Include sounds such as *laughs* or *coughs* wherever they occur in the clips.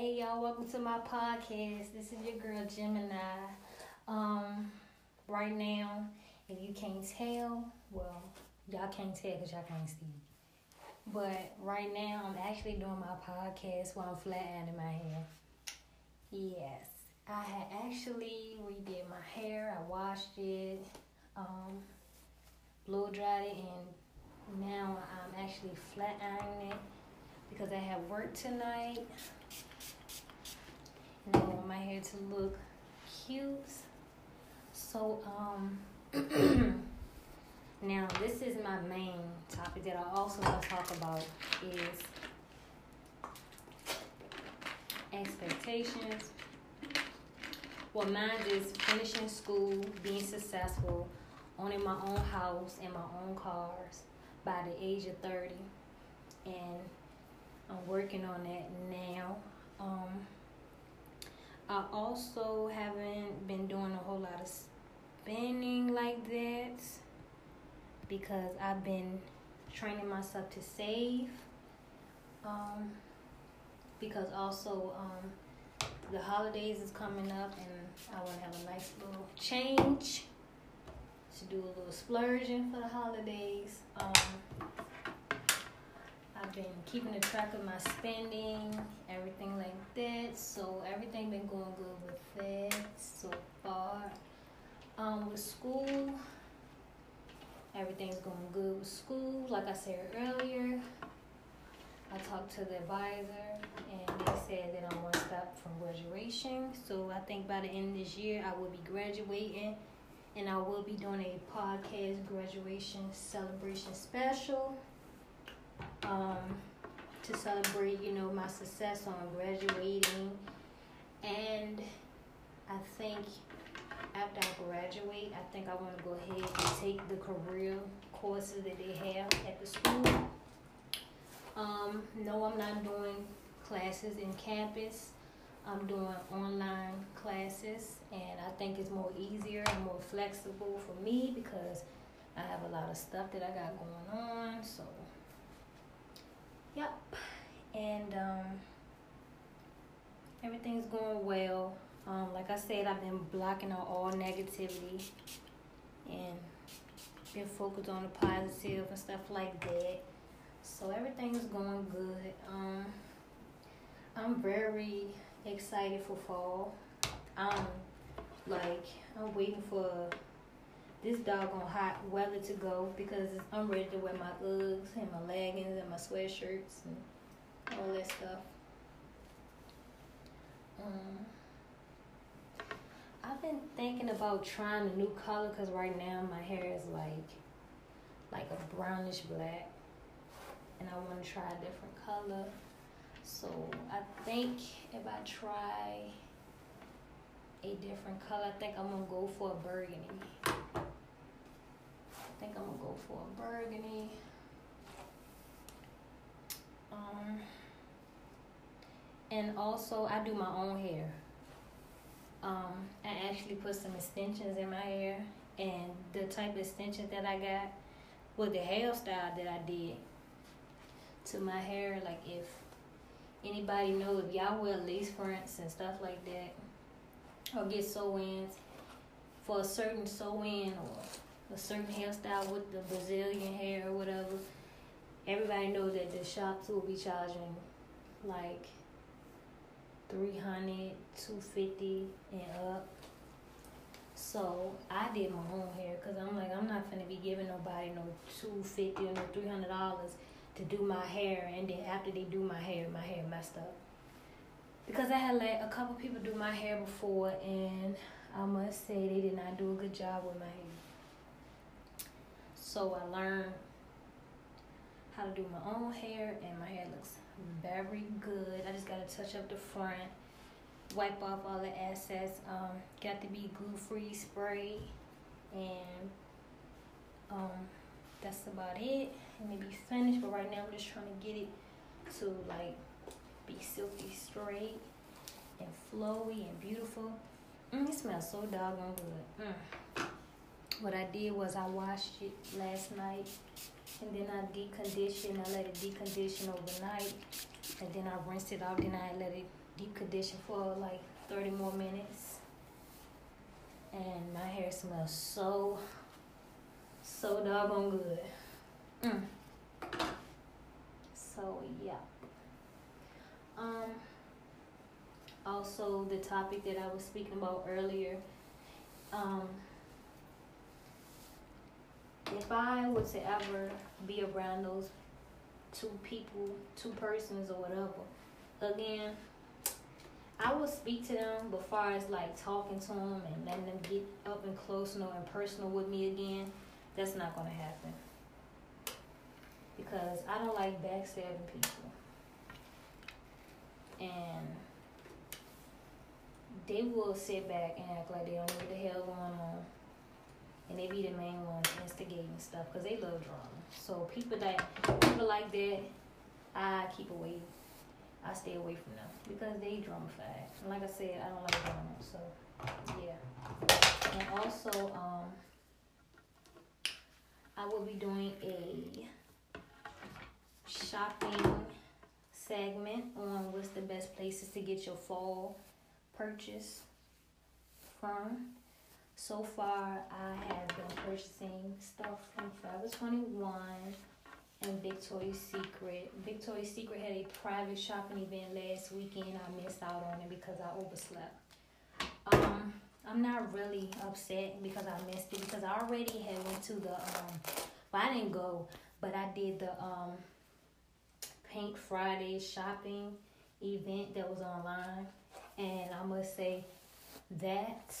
Hey y'all, welcome to my podcast. This is your girl Gemini. Um, right now, if you can't tell, well, y'all can't tell because y'all can't see. But right now, I'm actually doing my podcast while I'm flat ironing my hair. Yes, I had actually redid my hair. I washed it, um, blow dried it, and now I'm actually flat ironing it because I have work tonight. Want my hair to look cute. So, um, *clears throat* now this is my main topic that I also want to talk about is expectations. Well, mine is finishing school, being successful, owning my own house and my own cars by the age of 30. And I'm working on that now. Um, I also haven't been doing a whole lot of spending like that because I've been training myself to save. Um, because also um, the holidays is coming up and I want to have a nice little change to do a little splurging for the holidays. Um, I've been keeping a track of my spending, everything like that. So everything been going good with that so far. Um, with school, everything's going good with school. Like I said earlier, I talked to the advisor and they said that I'm one step from graduation. So I think by the end of this year, I will be graduating and I will be doing a podcast graduation celebration special um, to celebrate, you know, my success on graduating. And I think after I graduate, I think I want to go ahead and take the career courses that they have at the school. Um, no, I'm not doing classes in campus. I'm doing online classes, and I think it's more easier and more flexible for me because I have a lot of stuff that I got going on. So Yep. And um, everything's going well. Um, like I said, I've been blocking out all negativity and been focused on the positive and stuff like that. So everything's going good. Um, I'm very excited for fall. Um, like I'm waiting for this doggone hot weather to go because I'm ready to wear my Uggs and my leggings and my sweatshirts and all that stuff. Um, I've been thinking about trying a new color because right now my hair is like like a brownish black, and I want to try a different color. So I think if I try a different color, I think I'm gonna go for a burgundy think I'm gonna go for a burgundy. Um, and also I do my own hair. Um, I actually put some extensions in my hair, and the type of extensions that I got with the hairstyle that I did to my hair. Like if anybody know if y'all wear lace fronts and stuff like that, or get sew-ins for a certain sew-in or a certain hairstyle with the Brazilian hair or whatever, everybody knows that the shops will be charging like 300 250 and up. So I did my own hair because I'm like, I'm not going to be giving nobody no 250 or no $300 to do my hair. And then after they do my hair, my hair messed up. Because I had let a couple people do my hair before and I must say they did not do a good job with my hair. So I learned how to do my own hair, and my hair looks very good. I just gotta touch up the front, wipe off all the excess. Um, got to be glue free spray, and um, that's about it. It may be finished, but right now I'm just trying to get it to like be silky straight and flowy and beautiful. Mm, it smells so doggone good. Mm what I did was I washed it last night and then I deconditioned. I let it decondition overnight and then I rinsed it off. Then I let it deep condition for like 30 more minutes. And my hair smells so, so doggone good. Mm. So, yeah. Um, also, the topic that I was speaking about earlier. Um, if I were to ever be around those two people, two persons, or whatever, again, I will speak to them, but far as like talking to them and letting them get up and close and personal with me again, that's not gonna happen. Because I don't like backstabbing people. And they will sit back and act like they don't know what the hell going on. And they be the main ones instigating stuff because they love drama. So people that people like that, I keep away I stay away from them because they drama. And like I said, I don't like drama, so yeah. And also, um, I will be doing a shopping segment on what's the best places to get your fall purchase from. So far, I have been purchasing stuff from Forever 21 and Victoria's Secret. Victoria's Secret had a private shopping event last weekend. I missed out on it because I overslept. Um, I'm not really upset because I missed it because I already had went to the um, well I didn't go, but I did the um Pink Friday shopping event that was online, and I must say that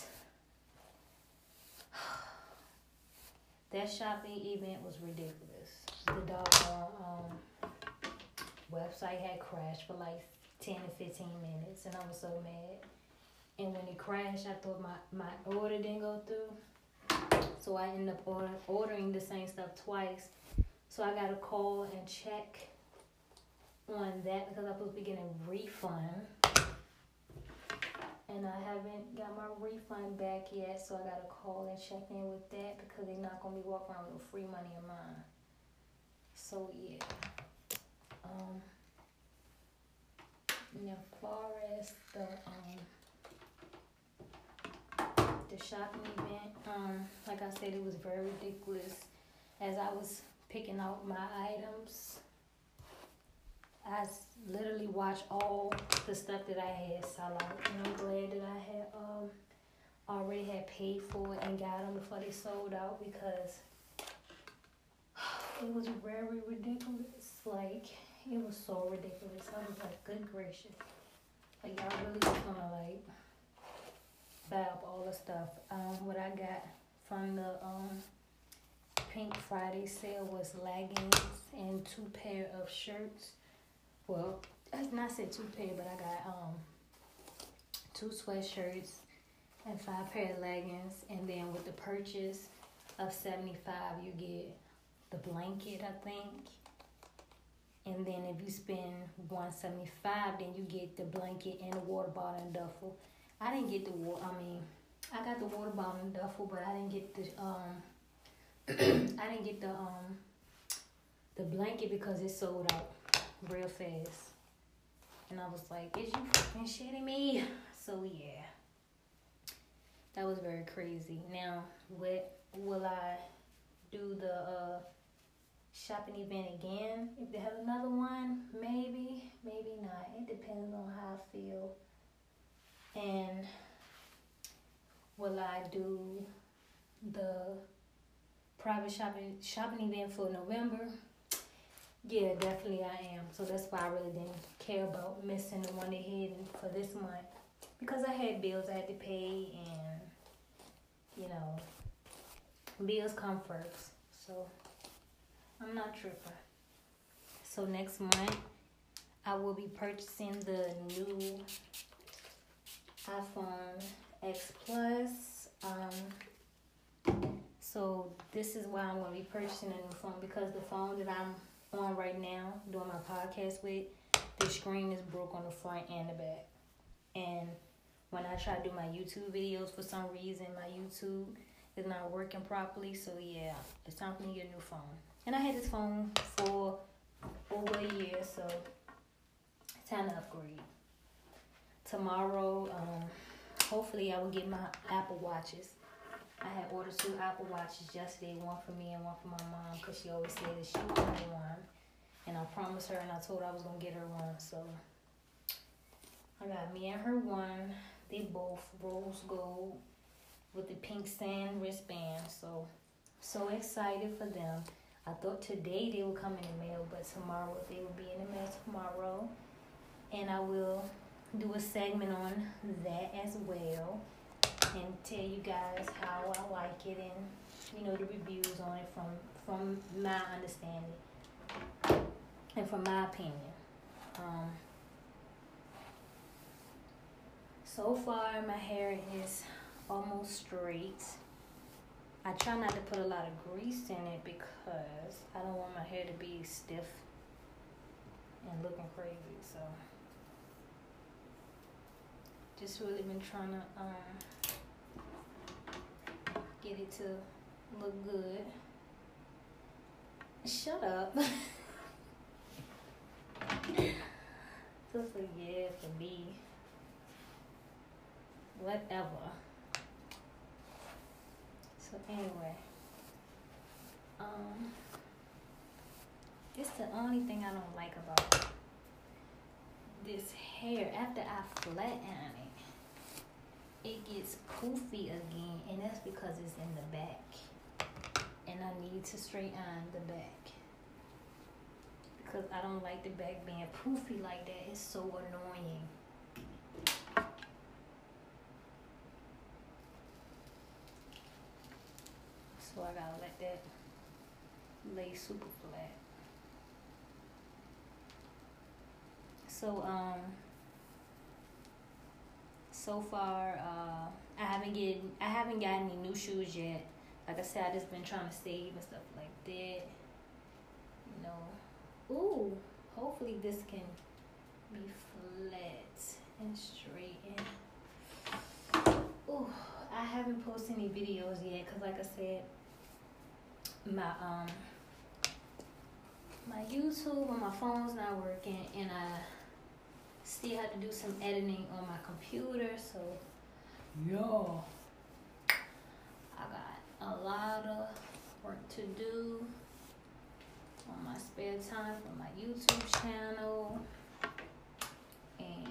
that shopping event was ridiculous the doggone um, website had crashed for like 10 to 15 minutes and I was so mad. And when it crashed, I thought my, my order didn't go through. So I ended up order, ordering the same stuff twice. So I got a call and check on that because I was supposed to refund. And I haven't got my refund back yet, so I gotta call and check in with that because they're not gonna be walking around with free money of mine. So yeah. Um now far as the um the shopping event, um, like I said it was very ridiculous. As I was picking out my items, I literally watched all the stuff that I had sell out, and I'm glad that I had um already had paid for it and got them before they sold out because it was very ridiculous. Like, it was so ridiculous. I was like, good gracious. Like, y'all really just gonna, like, buy up all the stuff. Um, what I got from the, um, Pink Friday sale was leggings and two pair of shirts. Well, I not say two pair, but I got, um, two sweatshirts and five pair of leggings. And then with the purchase of 75, you get the blanket, I think. And then if you spend 175 then you get the blanket and the water bottle and duffel. I didn't get the water, I mean, I got the water bottle and duffel, but I didn't get the, um, *clears throat* I didn't get the, um, the blanket because it sold out real fast. And I was like, is you fucking shitting me? So yeah, that was very crazy. Now, what will I do the, uh, shopping event again. If they have another one, maybe, maybe not. It depends on how I feel. And will I do the private shopping shopping event for November? Yeah, definitely I am. So that's why I really didn't care about missing the one ahead for this month. Because I had bills I had to pay and you know bills come first. So I'm not tripping. So next month, I will be purchasing the new iPhone X Plus. Um, so this is why I'm to be purchasing a new phone because the phone that I'm on right now, doing my podcast with, the screen is broke on the front and the back. And when I try to do my YouTube videos, for some reason, my YouTube is not working properly. So yeah, it's time for me to get a new phone. And I had this phone for over a year, so it's time to upgrade. tomorrow, um, hopefully, I will get my Apple Watches. I had ordered two Apple Watches yesterday, one for me and one for my mom, because she always said that she wanted one. And I promised her and I told her I was going to get her one. So I got me and her one. They both rose gold with the pink sand wristband. So, so excited for them. I thought today they would come in the mail, but tomorrow they will be in the mail tomorrow. And I will do a segment on that as well and tell you guys how I like it and you know the reviews on it from from my understanding and from my opinion. Um, so far my hair is almost straight. I try not to put a lot of grease in it because I don't want my hair to be stiff and looking crazy. So just really been trying to um, get it to look good. Shut up. *laughs* Just a yeah for me. Whatever. So anyway, um, it's the only thing I don't like about this hair. After I flatten it, it gets poofy again and that's because it's in the back. And I need to straighten the back. Because I don't like the back being poofy like that. It's so annoying. So I gotta let that lay super flat. So um so far, uh, I haven't get I haven't got any new shoes yet. Like I said, I just been trying to save and stuff like that. You know, ooh, hopefully this can be flat and straight. And ooh, I haven't posted any videos yet because, like I said, my um my YouTube on my phone's not working, and I still have to do some editing on my computer. So, yeah, I got a lot of work to do on my spare time for my YouTube channel. And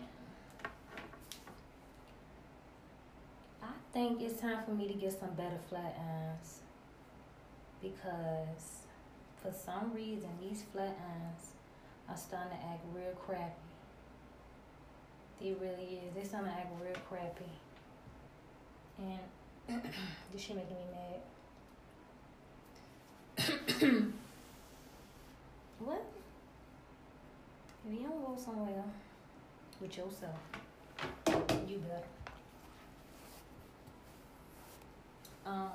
I think it's time for me to get some better flat irons because for some reason these flat irons are starting to act real crappy. It really is. Sound to act real crappy. And *clears throat* this shit making me mad. *coughs* what? If you don't go somewhere with yourself, you better. Um.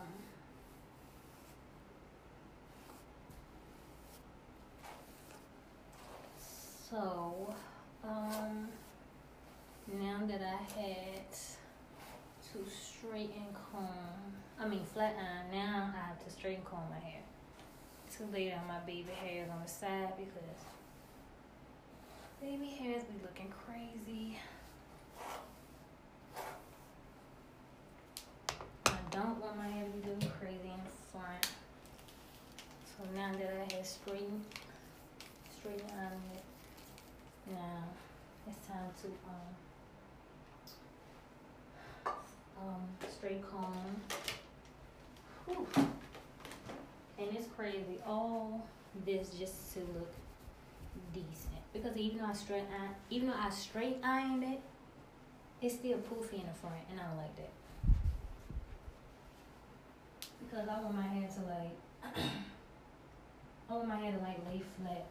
So, um now that I had to straighten comb, I mean flat iron, now I have to straighten comb my hair to lay down my baby hairs on the side because baby hairs be looking crazy. I don't want my hair to be looking crazy in front. So now that I have straightened, straightened on it, now it's time to um um, straight comb. Whew. And it's crazy. All this just to look decent. Because even though I straight iron, even though I straight ironed it, it's still poofy in the front, and I don't like that. Because I want my hair to like, *clears throat* I want my hair to like lay flat.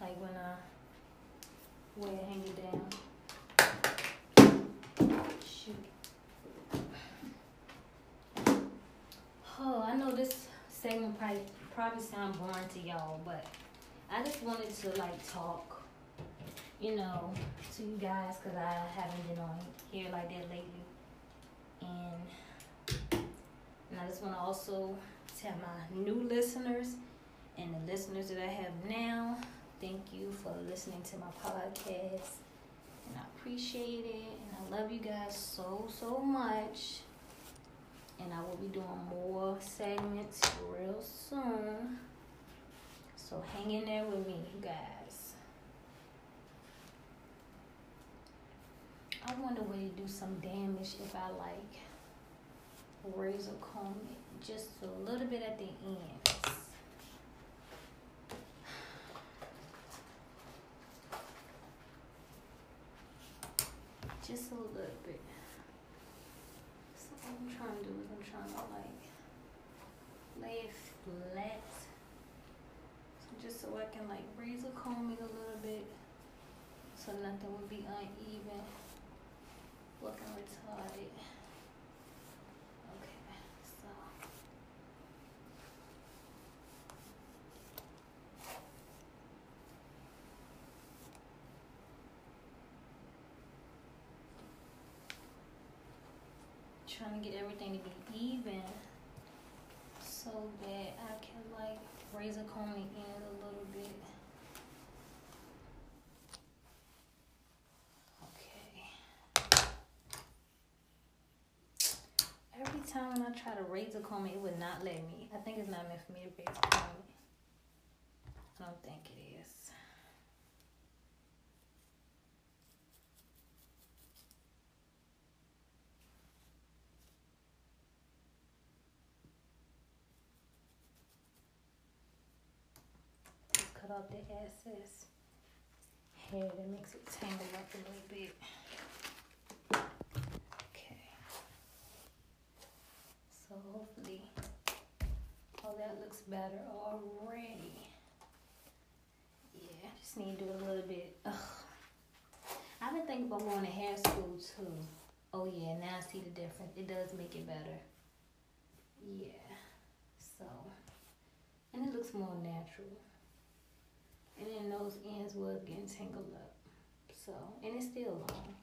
Like when I wear it hanging down. Oh, I know this segment probably probably sound boring to y'all, but I just wanted to like talk, you know, to you guys because I haven't been on here like that lately, and and I just want to also tell my new listeners and the listeners that I have now, thank you for listening to my podcast. And I appreciate it. And I love you guys so, so much. And I will be doing more segments real soon. So hang in there with me, you guys. I wonder will it do some damage if I like razor comb it just a little bit at the ends. Just a little bit. I'm trying to do is I'm trying to like lay it flat. So just so I can like razor comb it a little bit so nothing would be uneven, looking retarded. Okay, so. Trying to get everything to be even so that I can like razor comb the end a little bit. Okay. Every time when I try to razor comb it, it would not let me. I think it's not meant for me to razor comb it. I don't think it is. Off the excess hair that makes it tangle up a little bit. Okay. So hopefully, oh, that looks better already. Yeah, I just need to do a little bit. Ugh. I've been thinking about going to hair school too. Oh yeah, now I see the difference. It does make it better. Yeah. So, and it looks more natural. And then those ends was getting tangled up. So, and it's still long.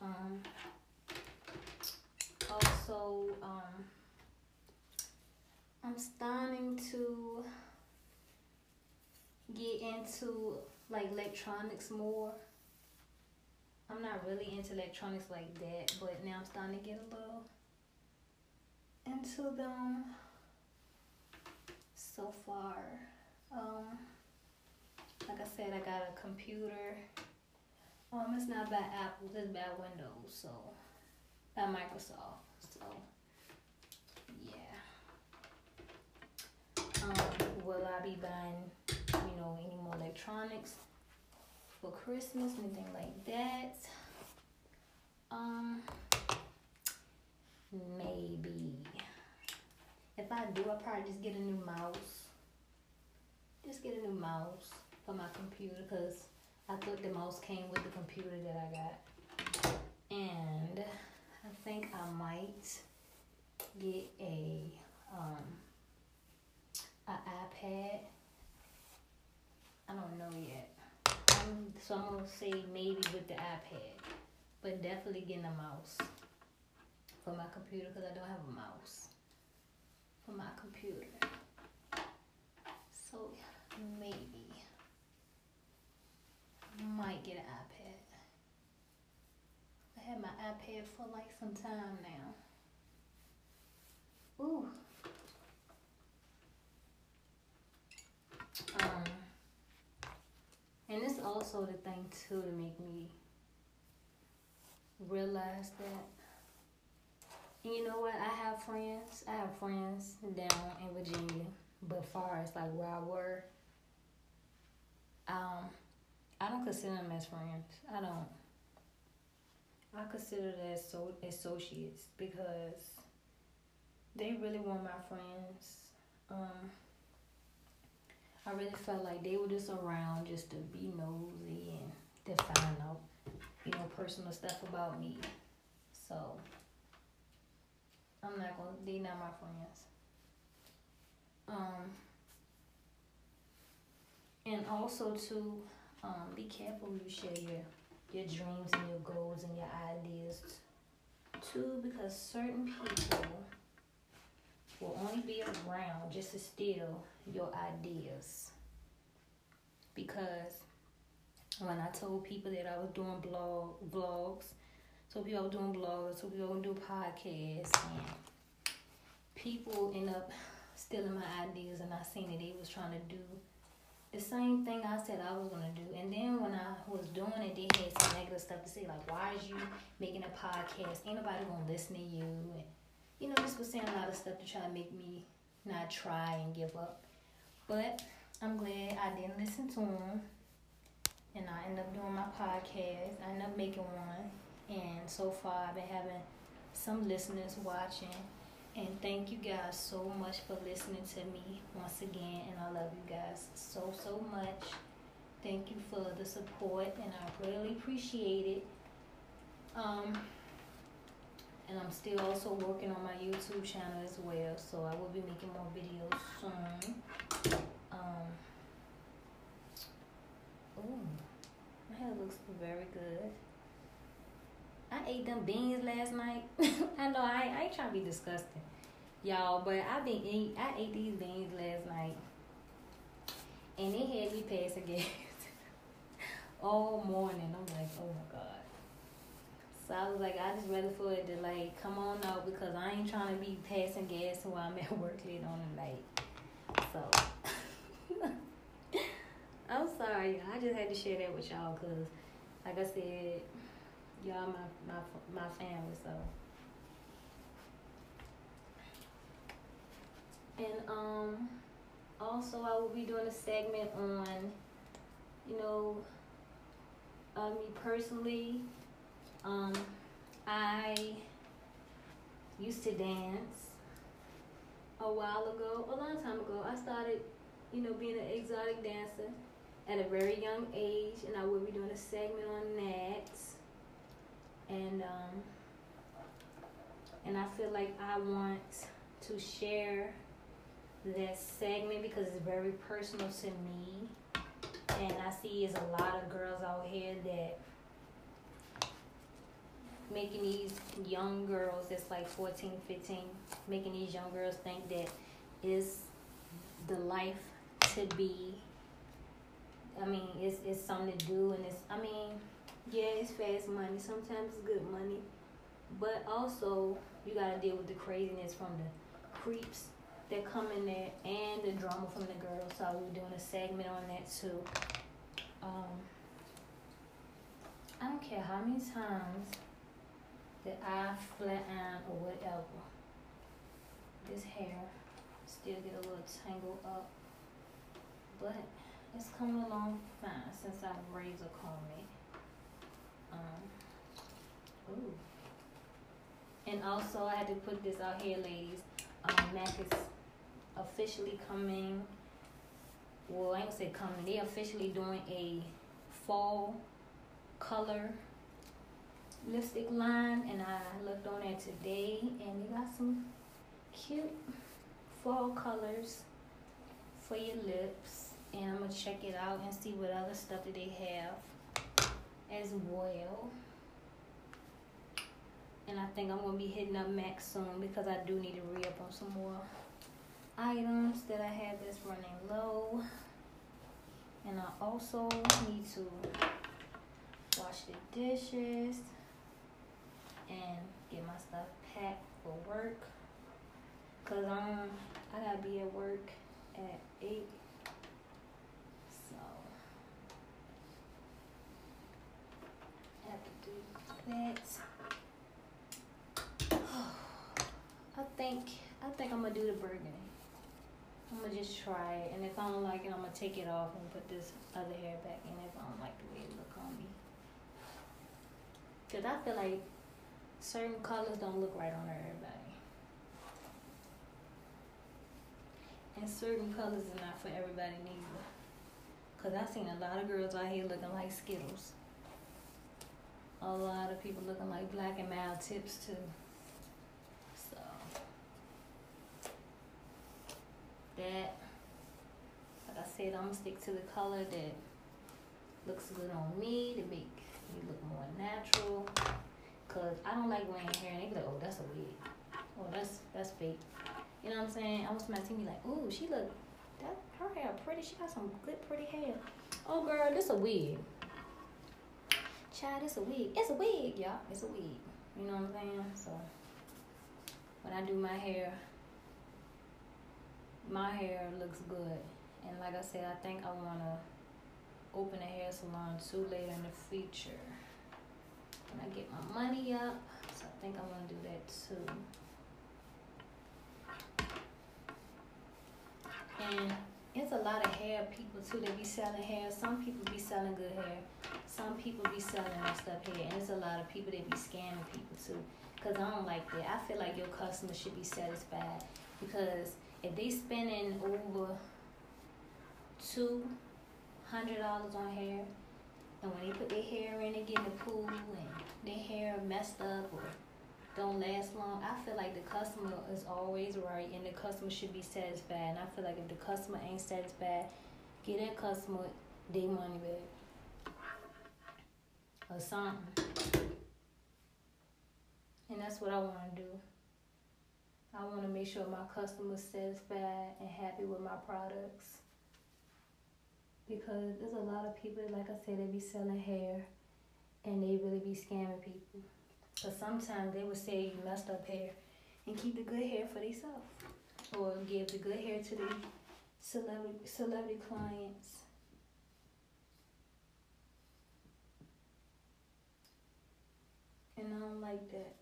Um, also, um, I'm starting to get into like electronics more. I'm not really into electronics like that, but now I'm starting to get a little into them so far. Um, like I said, I got a computer. Um, it's not by Apple, it's by Windows, so by Microsoft. So yeah. Um, will I be buying, you know, any more electronics for Christmas, anything like that? Um, maybe. If I do, I'll probably just get a new mouse. Just get a new mouse for my computer because I thought the mouse came with the computer that I got. And I think I might get a um a iPad. I don't know yet. I'm, so I'm gonna say maybe with the iPad, but definitely getting a mouse for my computer because I don't have a mouse for my computer. So maybe might get an iPad. I had my iPad for like some time now. Ooh. Um, and it's also the thing too to make me realize that and you know what? I have friends. I have friends down in Virginia, but far as like where I were, um, I don't consider them as friends. I don't. I consider them as so associates because they really were my friends. Um, I really felt like they were just around just to be nosy and to find out, you know, personal stuff about me. So I'm not gonna. Not my friends. Um, and also to um, be careful you share your your dreams and your goals and your ideas too, because certain people will only be around just to steal your ideas. Because when I told people that I was doing blog vlogs, so people doing blogs, so people was doing podcasts, and people end up stealing my ideas, and I seen that they was trying to do the same thing I said I was gonna do. And then when I was doing it, they had some negative stuff to say, like, why is you making a podcast? Ain't nobody gonna listen to you. And, you know, just was saying a lot of stuff to try to make me not try and give up. But I'm glad I didn't listen to them. And I ended up doing my podcast. I ended up making one. And so far, I've been having some listeners watching and thank you guys so much for listening to me once again. And I love you guys so, so much. Thank you for the support, and I really appreciate it. Um, and I'm still also working on my YouTube channel as well, so I will be making more videos soon. Um, ooh, my hair looks very good. I ate them beans last night. *laughs* I know I, I ain't trying to be disgusting, y'all, but I been eat, I ate these beans last night, and it had me passing *laughs* gas all morning. I'm like, oh my god. So I was like, I just rather for it to like come on out because I ain't trying to be passing gas while I'm *laughs* at work late on the night. So I'm sorry, I just had to share that with y'all because, like I said y'all my my my family so. And um also I will be doing a segment on you know uh, me personally. Um I used to dance a while ago a long time ago. I started you know being an exotic dancer at a very young age and I will be doing a segment on that and um, and I feel like I want to share that segment because it's very personal to me, and I see is a lot of girls out here that making these young girls that's like 14 15 making these young girls think that is the life to be. I mean it's, it's something to do and it's i mean yeah, it's fast money. Sometimes it's good money. But also, you got to deal with the craziness from the creeps that come in there and the drama from the girls. So we're doing a segment on that too. Um, I don't care how many times that I flat iron or whatever. This hair still get a little tangled up. But it's coming along fine since I've razor combed it. Um. And also, I had to put this out here, ladies. Um, MAC is officially coming. Well, I ain't say coming. They officially doing a fall color lipstick line, and I looked on it today, and they got some cute fall colors for your lips. And I'm gonna check it out and see what other stuff that they have as well. And I think I'm to be hitting up MAC's soon because I do need to re-up on some more items that I have that's running low. And I also need to wash the dishes and get my stuff packed for work. Cause um I gotta be at work at eight that. *sighs* I think I think I'm gonna do the burgundy. I'm gonna just try it, and if I don't like it, I'm gonna take it off and put this other hair back in if I don't like the way it look on me. Cause I feel like certain colors don't look right on everybody, and certain colors are not for everybody neither. Cause I seen a lot of girls out here looking like Skittles a lot of people looking like black and mild tips too. So that, like I said, I'm gonna stick to the color that looks good on me to make me look more natural. Cause I don't like wearing hair and they be like, oh, that's a wig. Oh, that's that's fake. You know what I'm saying? I want somebody to like, ooh, she look that her hair pretty. She got some good pretty hair. Oh girl, this a wig. Child, it's a wig. It's a wig, y'all. It's a wig. You know what I'm saying? So when I do my hair, my hair looks good. And like I said, I think I wanna open a hair salon too later in the future. When I get my money up. So I think I wanna do that too. And it's a lot of hair people too. They be selling hair. Some people be selling good hair. Some people be selling messed up hair. And there's a lot of people that be scamming people too. Cause I don't like that. I feel like your customers should be satisfied. Because if they spending over two hundred dollars on hair, and when they put their hair in, they get in the pool and their hair messed up or don't last long. I feel like the customer is always right and the customer should be satisfied. And I feel like if the customer ain't satisfied, get that customer their money back. Or something. And that's what I want to do. I want to make sure my customers satisfied and happy with my products. Because there's a lot of people, like I said, they be selling hair and they really be scamming people. But sometimes they would say you messed up hair and keep the good hair for themselves. Or give the good hair to the celebrity celebrity clients. And I don't like that.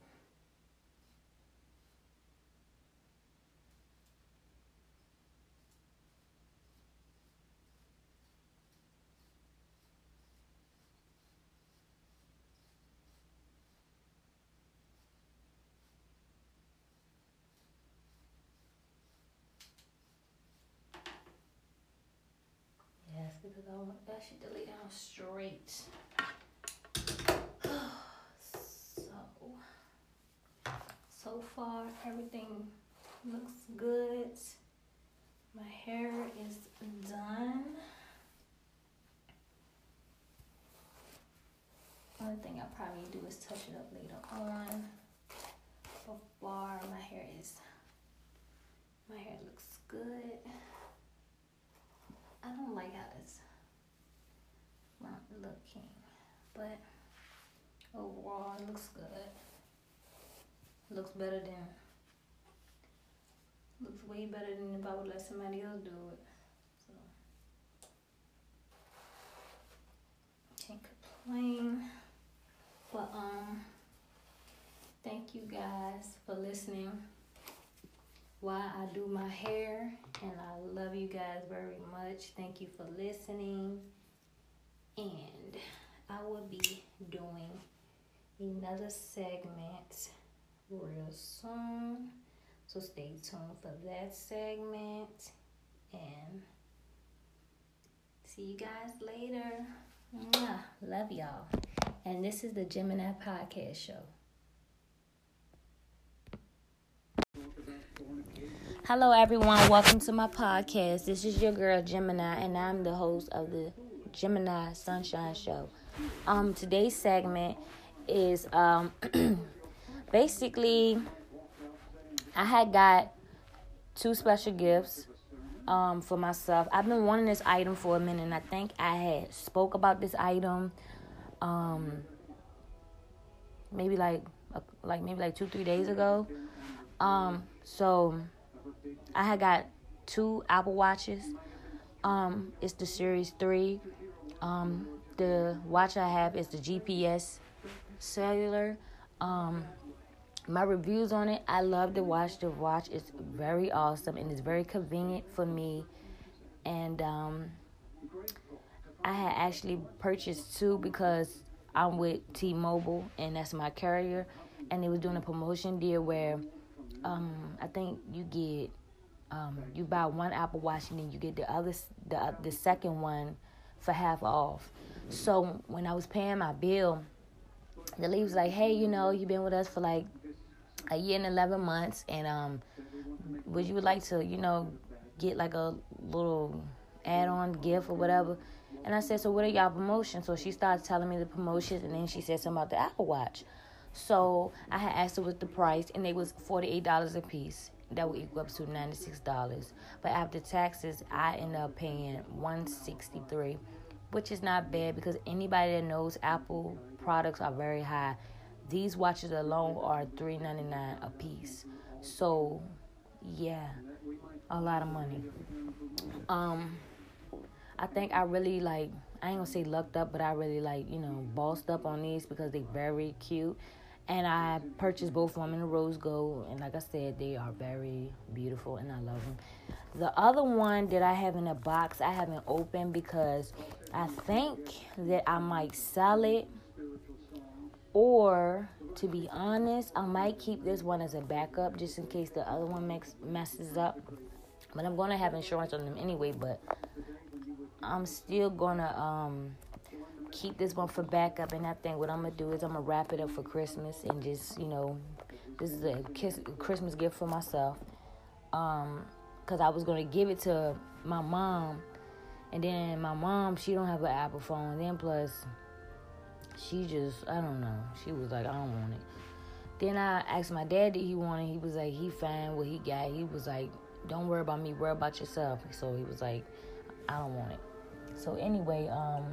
Because I want shit to lay down straight. *sighs* so, so far everything looks good. My hair is done. Only thing I probably do is touch it up later on. But far my hair is, my hair looks good. I don't like how this front looking, but overall it looks good. Looks better than, looks way better than if I would let somebody else do it. So, can't complain. But, um, thank you guys for listening while I do my hair. And I love you guys very much. Thank you for listening. And I will be doing another segment real soon. So stay tuned for that segment. And see you guys later. Mwah. Love y'all. And this is the Gemini Podcast Show. Hello, everyone. Welcome to my podcast. This is your girl Gemini, and I'm the host of the Gemini Sunshine Show. Um, today's segment is um, *clears throat* basically I had got two special gifts um, for myself. I've been wanting this item for a minute, and I think I had spoke about this item um, maybe like like maybe like two three days ago. Um, so I had got two Apple Watches. Um, it's the Series 3. Um, the watch I have is the GPS cellular. Um, my reviews on it, I love the watch. The watch is very awesome and it's very convenient for me. And um, I had actually purchased two because I'm with T-Mobile and that's my carrier. And they was doing a promotion deal where um, I think you get um, you buy one Apple Watch and then you get the other the the second one for half off. So when I was paying my bill, the lady was like, "Hey, you know, you've been with us for like a year and eleven months, and um, would you like to, you know, get like a little add-on gift or whatever?" And I said, "So what are y'all promotions?" So she started telling me the promotions, and then she said something about the Apple Watch. So I had asked her what the price, and it was forty eight dollars a piece. that would equal up to $96. But after taxes, I end up paying 163 which is not bad because anybody that knows Apple products are very high. These watches alone are $3.99 a piece. So, yeah, a lot of money. Um I think I really like I ain't gonna say lucked up, but I really like, you know, bossed up on these because they very cute. And I purchased both of them in the rose gold. And like I said, they are very beautiful and I love them. The other one that I have in a box, I haven't opened because I think that I might sell it. Or, to be honest, I might keep this one as a backup just in case the other one messes up. But I'm going to have insurance on them anyway. But I'm still to um, keep this one for backup. And I think what I'm gonna do is I'm gonna wrap it up for Christmas and just you know, this is a kiss, Christmas gift for myself. Um, cause I was gonna give it to my mom, and then my mom she don't have an Apple phone. And then plus, she just I don't know. She was like I don't want it. Then I asked my dad did he want it. He was like he fine what he got. He was like don't worry about me, worry about yourself. So he was like I don't want it. So anyway, um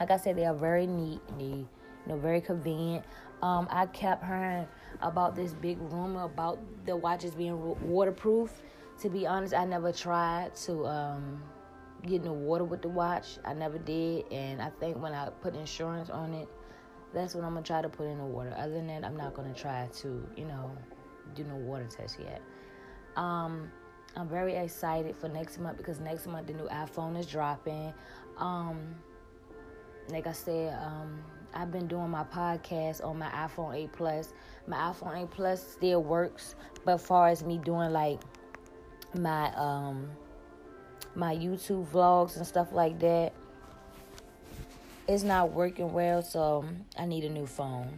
like I said, they are very neat. They, you know, very convenient. Um, I kept hearing about this big rumor about the watches being waterproof. To be honest, I never tried to um, get in the water with the watch. I never did, and I think when I put insurance on it, that's when I'm gonna try to put in the water. Other than that, I'm not gonna try to, you know, do no water test yet. Um, I'm very excited for next month because next month the new iPhone is dropping. Um, like I said, um, I've been doing my podcast on my iPhone 8 Plus. My iPhone 8 Plus still works, but far as me doing like my um my YouTube vlogs and stuff like that, it's not working well. So I need a new phone,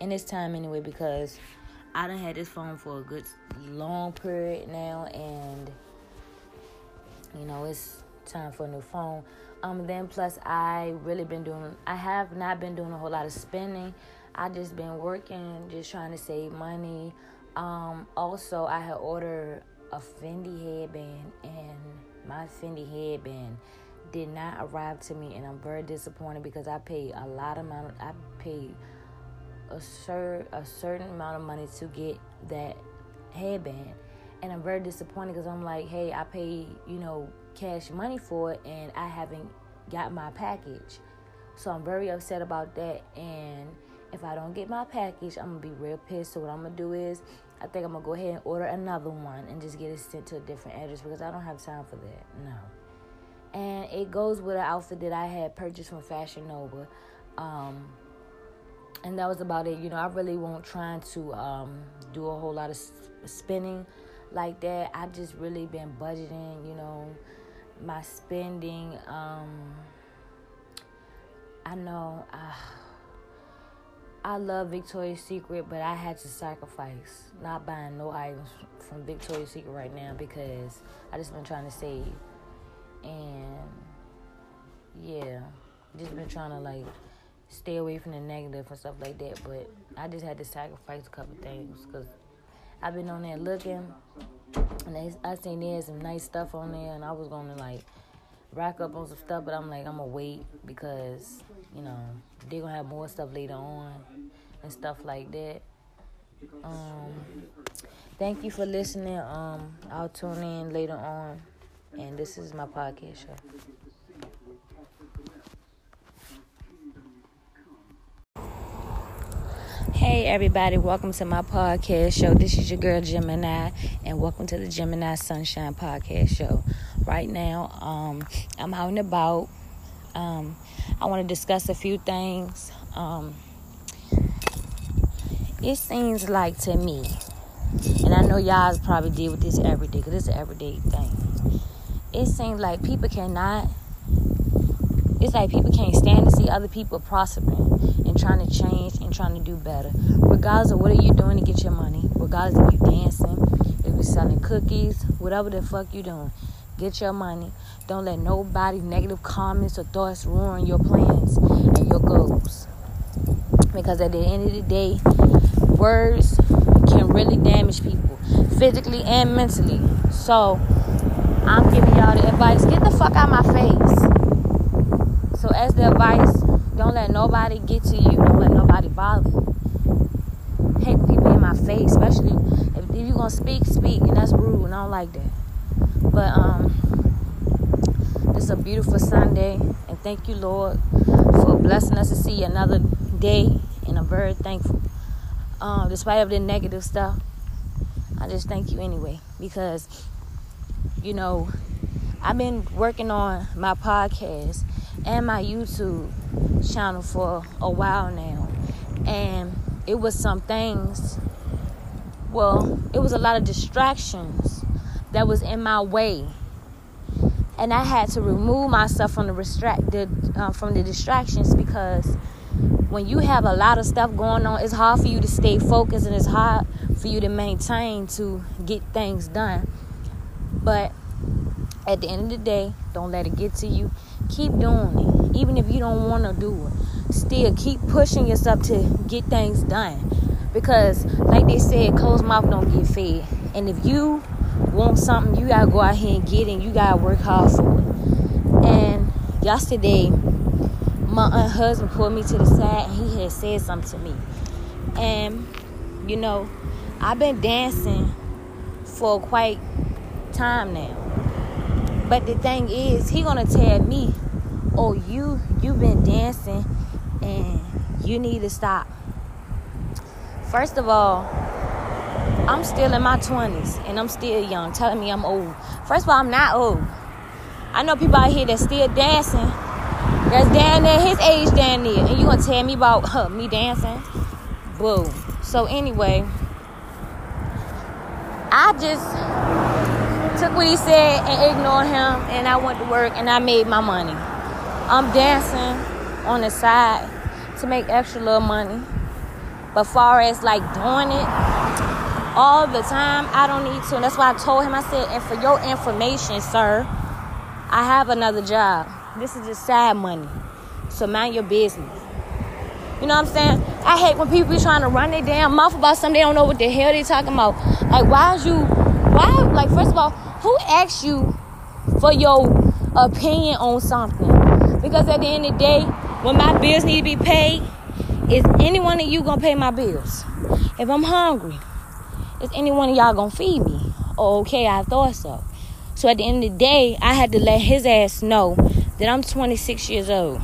and it's time anyway because I done had this phone for a good long period now, and you know it's time for a new phone. Um, then plus I really been doing. I have not been doing a whole lot of spending. I just been working, just trying to save money. Um, also, I had ordered a Fendi headband, and my Fendi headband did not arrive to me, and I'm very disappointed because I paid a lot of money. I paid a cer- a certain amount of money to get that headband, and I'm very disappointed because I'm like, hey, I paid you know cash money for it and I haven't got my package. So I'm very upset about that. And if I don't get my package, I'm gonna be real pissed. So what I'm gonna do is I think I'm gonna go ahead and order another one and just get it sent to a different address because I don't have time for that. No. And it goes with an outfit that I had purchased from Fashion Nova. Um, and that was about it. You know, I really won't trying to um, do a whole lot of spending like that. I've just really been budgeting, you know, my spending. Um, I know I, I love Victoria's Secret, but I had to sacrifice not buying no items from Victoria's Secret right now because I just been trying to save, and yeah, just been trying to like stay away from the negative and stuff like that. But I just had to sacrifice a couple things because I've been on there looking and they, I seen there's some nice stuff on there, and I was gonna like rack up on some stuff, but I'm like I'm gonna wait because you know they're gonna have more stuff later on and stuff like that. Um, thank you for listening. Um, I'll tune in later on, and this is my podcast show. Hey everybody, welcome to my podcast show. This is your girl Gemini, and welcome to the Gemini Sunshine Podcast Show. Right now, um, I'm out and about. Um, I want to discuss a few things. Um, it seems like to me, and I know y'all probably deal with this every day because it's an everyday thing. It seems like people cannot. It's like people can't stand to see other people prospering and trying to change and trying to do better. Regardless of what are you doing to get your money, regardless if you're dancing, if you're selling cookies, whatever the fuck you doing, get your money. Don't let nobody's negative comments or thoughts ruin your plans and your goals. Because at the end of the day, words can really damage people. physically and mentally. So I'm giving y'all the advice: get the fuck out of my face. So as the advice, don't let nobody get to you. Don't let nobody bother you. Hate people in my face, especially if, if you're gonna speak, speak, and that's rude, and I don't like that. But um, this is a beautiful Sunday, and thank you, Lord, for blessing us to see another day, and I'm very thankful. Um, despite of the negative stuff, I just thank you anyway because you know I've been working on my podcast and my YouTube channel for a while now, and it was some things. Well, it was a lot of distractions that was in my way, and I had to remove myself from the distracted uh, from the distractions because when you have a lot of stuff going on, it's hard for you to stay focused and it's hard for you to maintain to get things done. But at the end of the day, don't let it get to you. Keep doing it. Even if you don't want to do it, still keep pushing yourself to get things done. Because, like they said, closed mouth don't get fed. And if you want something, you gotta go out here and get it. And you gotta work hard for it. And yesterday, my husband pulled me to the side and he had said something to me. And, you know, I've been dancing for quite time now. But the thing is, he gonna tell me, oh, you you've been dancing and you need to stop. First of all, I'm still in my 20s and I'm still young, telling me I'm old. First of all, I'm not old. I know people out here that still dancing that's down there, his age down there. And you gonna tell me about huh, *laughs* me dancing? Boo. So anyway, I just took what he said and ignored him and I went to work and I made my money. I'm dancing on the side to make extra little money. But far as like doing it all the time, I don't need to. And that's why I told him, I said, and for your information, sir, I have another job. This is just side money. So mind your business. You know what I'm saying? I hate when people be trying to run their damn mouth about something they don't know what the hell they talking about. Like, why is you, why, like, first of all, who asked you for your opinion on something? Because at the end of the day, when my bills need to be paid, is any one of you gonna pay my bills? If I'm hungry, is any one of y'all gonna feed me? Oh, okay, I thought so. So at the end of the day, I had to let his ass know that I'm 26 years old.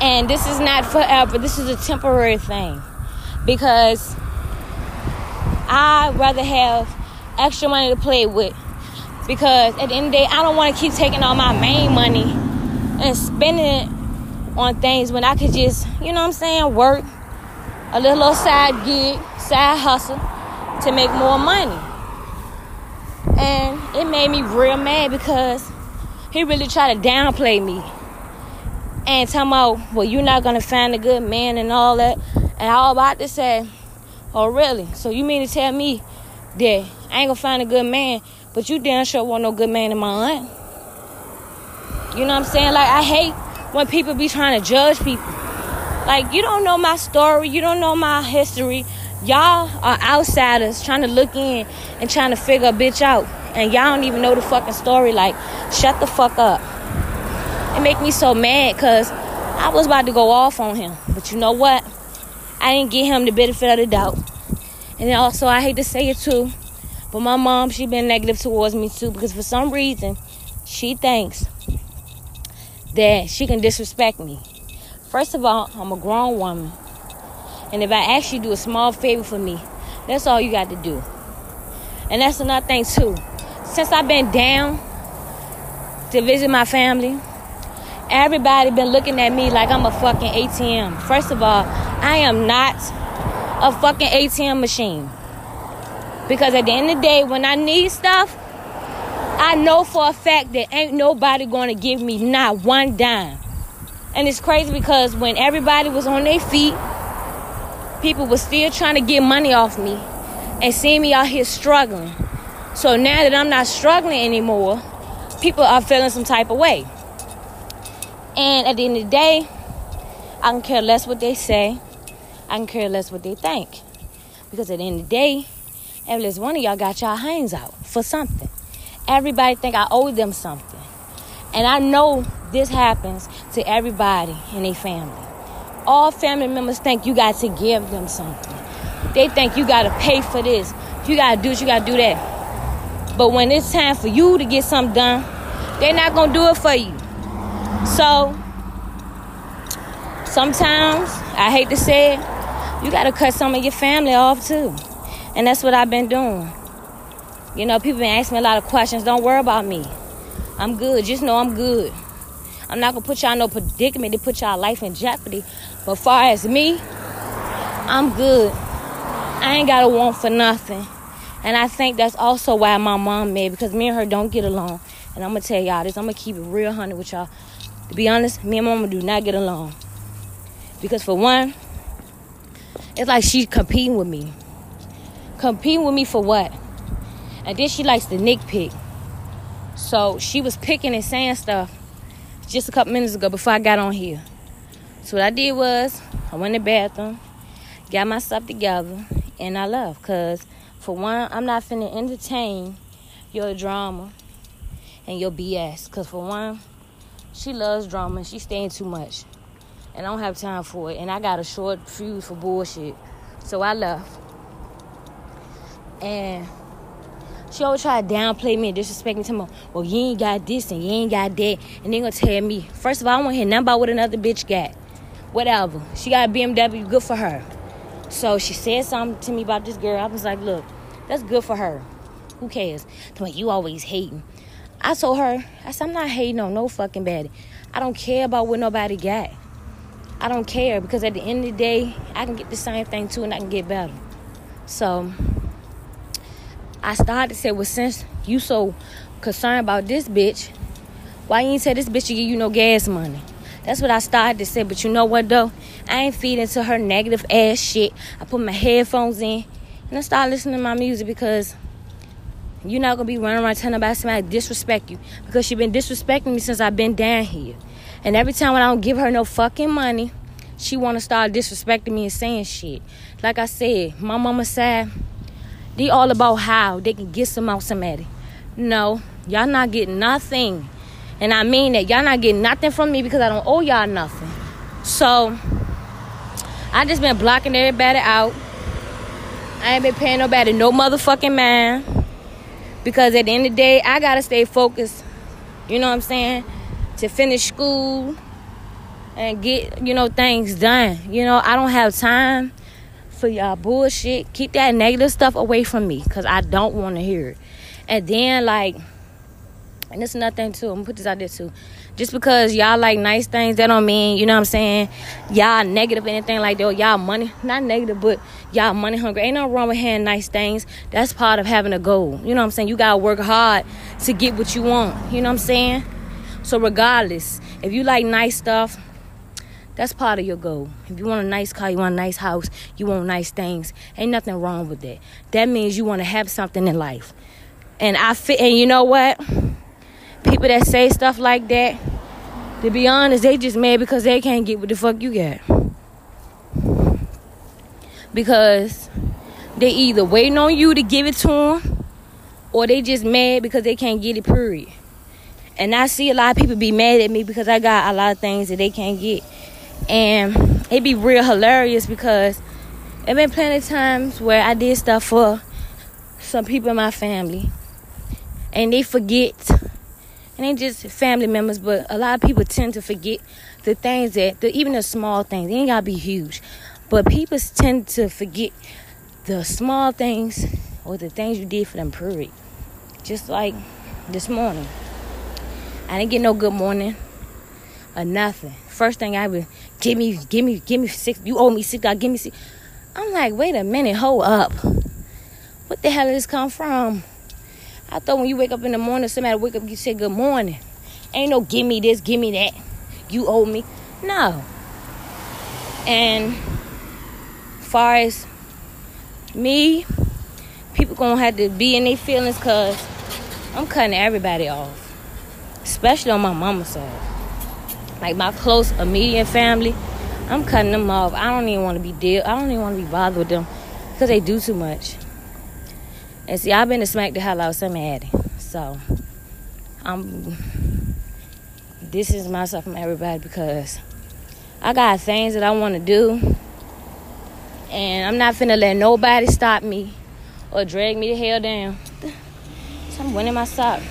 And this is not forever, this is a temporary thing. Because I'd rather have extra money to play with. Because at the end of the day, I don't want to keep taking all my main money and spending it on things when I could just, you know what I'm saying, work a little, side gig, side hustle to make more money. And it made me real mad because he really tried to downplay me and tell me, well, you're not gonna find a good man and all that. And I was about to say, oh, really? So you mean to tell me that I ain't gonna find a good man, but you damn sure want no good man in my aunt? You know what I'm saying? Like, I hate when people be trying to judge people. Like, you don't know my story, you don't know my history. Y'all are outsiders trying to look in and trying to figure a bitch out and y'all don't even know the fucking story. Like, shut the fuck up. It make me so mad because I was about to go off on him. But you know what? I didn't give him the benefit of the doubt. And also, I hate to say it too, but my mom, she been negative towards me too because for some reason, she thinks that she can disrespect me. First of all, I'm a grown woman. And if I ask you to do a small favor for me, that's all you got to do. And that's another thing too since I've been down to visit my family, everybody been looking at me like I'm a fucking ATM. First of all, I am not a fucking ATM machine. Because at the end of the day, when I need stuff, I know for a fact that ain't nobody gonna give me not one dime. And it's crazy because when everybody was on their feet, people were still trying to get money off me and seeing me out here struggling. So now that I'm not struggling anymore, people are feeling some type of way. And at the end of the day, I don't care less what they say. I can care less what they think. Because at the end of the day, At least one of y'all got y'all hands out for something. Everybody think I owe them something. And I know this happens to everybody in a family. All family members think you got to give them something. They think you got to pay for this. You got to do this, you got to do that. But when it's time for you to get something done, they're not going to do it for you. So, sometimes, I hate to say it, you got to cut some of your family off too. And that's what I've been doing. You know, people been asking me a lot of questions. Don't worry about me. I'm good. Just know I'm good. I'm not gonna put y'all in no predicament to put y'all life in jeopardy. But far as me, I'm good. I ain't got a want for nothing. And I think that's also why my mom made because me and her don't get along. And I'm gonna tell y'all this. I'm gonna keep it real hundred with y'all. To be honest, me and mama do not get along. Because for one, it's like she's competing with me. Competing with me for what? And then she likes to nitpick. So she was picking and saying stuff just a couple minutes ago before I got on here. So what I did was I went in the bathroom, got myself together, and I left. Cause for one, I'm not finna entertain your drama and your BS. Cause for one, she loves drama she's staying too much. And I don't have time for it. And I got a short fuse for bullshit. So I left. And she always try to downplay me and disrespect me. Tell me, well, you ain't got this and you ain't got that. And they gonna tell me, first of all, I want to hear nothing about what another bitch got. Whatever. She got a BMW, good for her. So she said something to me about this girl. I was like, look, that's good for her. Who cares? Tell me, you always hating. I told her, I said, I'm not hating on no fucking baddie. I don't care about what nobody got. I don't care because at the end of the day, I can get the same thing too and I can get better. So I started to say, well, since you so concerned about this bitch, why you ain't tell this bitch to give you no gas money? That's what I started to say. But you know what though? I ain't feeding to her negative ass shit. I put my headphones in and I started listening to my music because you're not gonna be running around telling about somebody disrespect you because she been disrespecting me since I've been down here. And every time when I don't give her no fucking money, she wanna start disrespecting me and saying shit. Like I said, my mama said they all about how they can get some out somebody. No, y'all not getting nothing. And I mean that y'all not getting nothing from me because I don't owe y'all nothing. So I just been blocking everybody out. I ain't been paying nobody no motherfucking mind. Because at the end of the day, I gotta stay focused. You know what I'm saying? To finish school and get, you know, things done. You know, I don't have time for y'all bullshit. Keep that negative stuff away from me because I don't want to hear it. And then, like, and this it's nothing too. I'm gonna put this out there too. Just because y'all like nice things, that don't mean, you know what I'm saying, y'all negative anything like that. Y'all money, not negative, but y'all money hungry. Ain't no wrong with having nice things. That's part of having a goal. You know what I'm saying? You gotta work hard to get what you want. You know what I'm saying? So regardless, if you like nice stuff, that's part of your goal. If you want a nice car, you want a nice house, you want nice things. Ain't nothing wrong with that. That means you want to have something in life. And I fit and you know what? People that say stuff like that, to be honest, they just mad because they can't get what the fuck you got. Because they either waiting on you to give it to them or they just mad because they can't get it period. And I see a lot of people be mad at me because I got a lot of things that they can't get. And it be real hilarious because it been plenty of times where I did stuff for some people in my family. And they forget. And they just family members but a lot of people tend to forget the things that the, even the small things they ain't gotta be huge. But people tend to forget the small things or the things you did for them period. Just like this morning i didn't get no good morning or nothing first thing i would give me, give me, give me six. You owe me six. God, give me six. I'm like, wait a minute, hold up. What the hell did this come from? I thought when you wake up in the morning, somebody wake up, and you say good morning. Ain't no give me this, give me that. You owe me. No. And far as me, people gonna have to be in their feelings cause I'm cutting everybody off. Especially on my mama's side like my close immediate family, I'm cutting them off. I don't even want to be deal. I don't even want to be bothered with them because they do too much. And see, I've been to smack the hell out of some somebody. So, I'm. This is myself from everybody because I got things that I want to do. And I'm not finna let nobody stop me or drag me the hell down. So I'm winning my sock.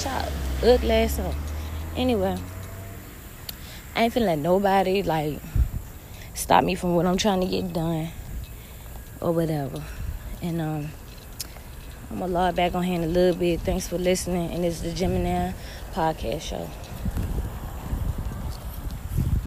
Chop, ugly ass up. Anyway, I ain't finna let nobody like stop me from what I'm trying to get done or whatever. And um, I'm gonna log back on hand a little bit. Thanks for listening. And it's the Gemini Podcast Show.